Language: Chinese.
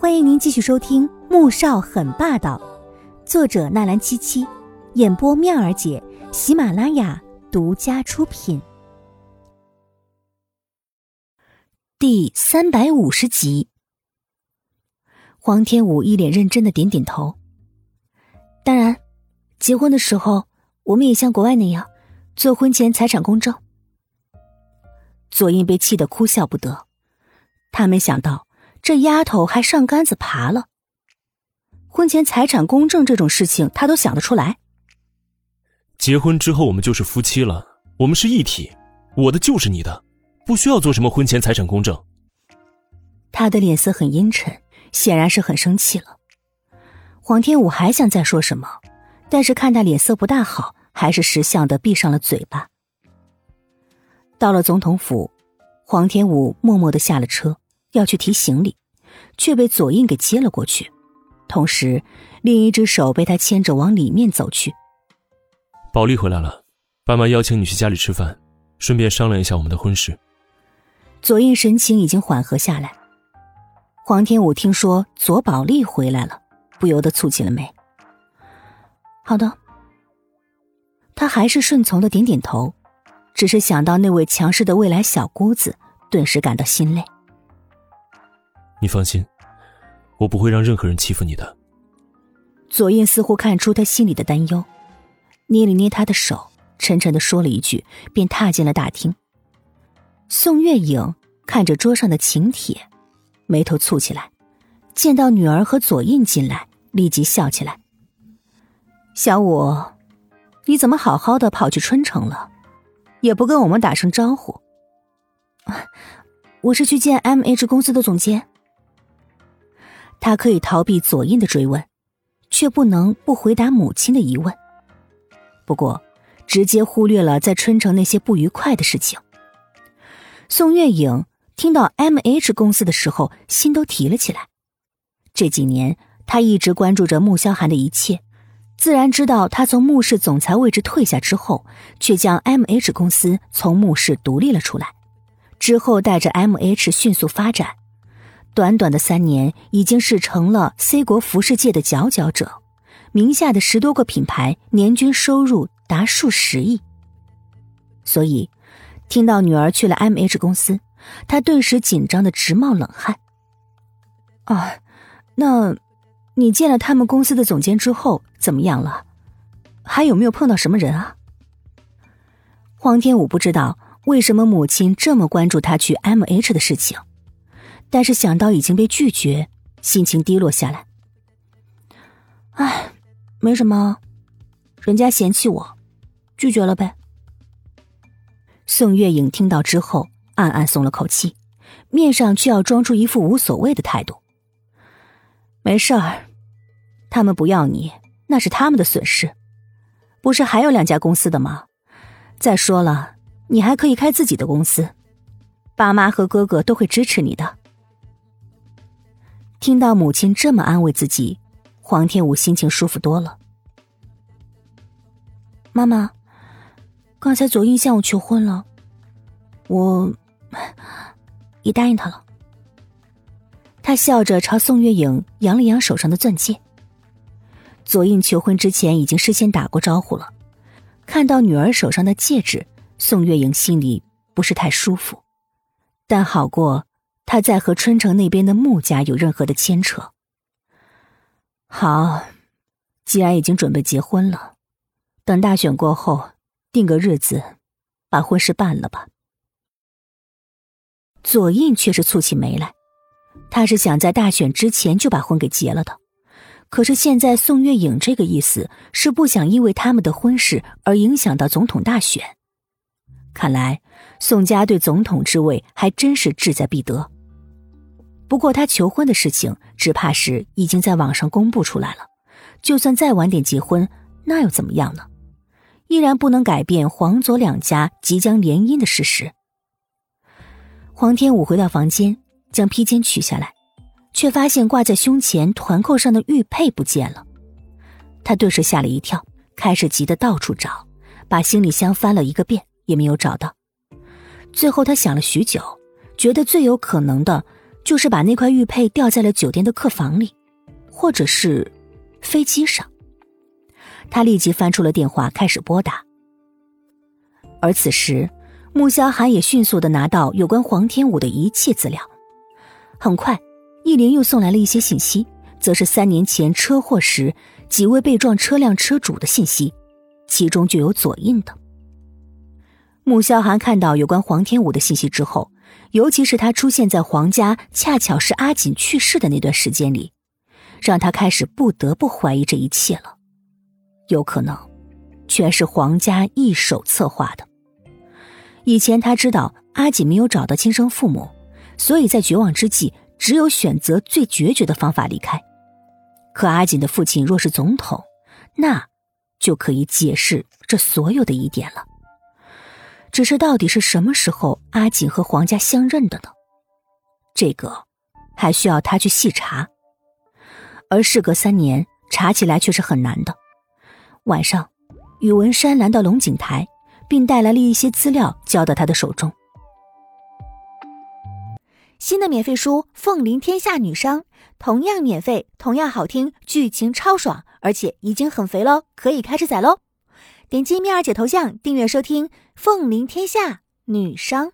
欢迎您继续收听《穆少很霸道》，作者纳兰七七，演播妙儿姐，喜马拉雅独家出品。第三百五十集，黄天武一脸认真的点点头。当然，结婚的时候我们也像国外那样做婚前财产公证。左印被气得哭笑不得，他没想到。这丫头还上杆子爬了。婚前财产公证这种事情，她都想得出来。结婚之后，我们就是夫妻了，我们是一体，我的就是你的，不需要做什么婚前财产公证。他的脸色很阴沉，显然是很生气了。黄天武还想再说什么，但是看他脸色不大好，还是识相的闭上了嘴巴。到了总统府，黄天武默默的下了车。要去提行李，却被左印给接了过去，同时另一只手被他牵着往里面走去。宝莉回来了，爸妈邀请你去家里吃饭，顺便商量一下我们的婚事。左印神情已经缓和下来。黄天武听说左宝莉回来了，不由得蹙起了眉。好的，他还是顺从的点点头，只是想到那位强势的未来小姑子，顿时感到心累。你放心，我不会让任何人欺负你的。左印似乎看出他心里的担忧，捏了捏他的手，沉沉的说了一句，便踏进了大厅。宋月影看着桌上的请帖，眉头蹙起来，见到女儿和左印进来，立即笑起来：“小五，你怎么好好的跑去春城了，也不跟我们打声招呼？”“ 我是去见 M H 公司的总监。”他可以逃避左印的追问，却不能不回答母亲的疑问。不过，直接忽略了在春城那些不愉快的事情。宋月影听到 M H 公司的时候，心都提了起来。这几年，他一直关注着穆萧寒的一切，自然知道他从穆氏总裁位置退下之后，却将 M H 公司从穆氏独立了出来，之后带着 M H 迅速发展。短短的三年，已经是成了 C 国服饰界的佼佼者，名下的十多个品牌年均收入达数十亿。所以，听到女儿去了 M H 公司，他顿时紧张的直冒冷汗。啊，那，你见了他们公司的总监之后怎么样了？还有没有碰到什么人啊？黄天武不知道为什么母亲这么关注他去 M H 的事情。但是想到已经被拒绝，心情低落下来。唉，没什么，人家嫌弃我，拒绝了呗。宋月影听到之后，暗暗松了口气，面上却要装出一副无所谓的态度。没事儿，他们不要你，那是他们的损失，不是还有两家公司的吗？再说了，你还可以开自己的公司，爸妈和哥哥都会支持你的。听到母亲这么安慰自己，黄天武心情舒服多了。妈妈，刚才左印向我求婚了，我也答应他了。他笑着朝宋月影扬了扬手上的钻戒。左印求婚之前已经事先打过招呼了，看到女儿手上的戒指，宋月影心里不是太舒服，但好过。他在和春城那边的穆家有任何的牵扯？好，既然已经准备结婚了，等大选过后定个日子，把婚事办了吧。左印却是蹙起眉来，他是想在大选之前就把婚给结了的，可是现在宋月影这个意思是不想因为他们的婚事而影响到总统大选。看来宋家对总统之位还真是志在必得。不过他求婚的事情，只怕是已经在网上公布出来了。就算再晚点结婚，那又怎么样呢？依然不能改变黄左两家即将联姻的事实。黄天武回到房间，将披肩取下来，却发现挂在胸前团扣上的玉佩不见了。他顿时吓了一跳，开始急得到处找，把行李箱翻了一个遍，也没有找到。最后他想了许久，觉得最有可能的。就是把那块玉佩掉在了酒店的客房里，或者是飞机上。他立即翻出了电话，开始拨打。而此时，穆萧寒也迅速的拿到有关黄天武的一切资料。很快，易林又送来了一些信息，则是三年前车祸时几位被撞车辆车主的信息，其中就有左印的。穆萧寒看到有关黄天武的信息之后，尤其是他出现在黄家，恰巧是阿锦去世的那段时间里，让他开始不得不怀疑这一切了。有可能，全是黄家一手策划的。以前他知道阿锦没有找到亲生父母，所以在绝望之际，只有选择最决绝的方法离开。可阿锦的父亲若是总统，那就可以解释这所有的疑点了。只是到底是什么时候阿锦和黄家相认的呢？这个还需要他去细查。而事隔三年，查起来却是很难的。晚上，宇文山来到龙井台，并带来了一些资料交到他的手中。新的免费书《凤临天下女商》，同样免费，同样好听，剧情超爽，而且已经很肥喽，可以开始宰喽！点击蜜儿姐头像订阅收听《凤临天下女商》。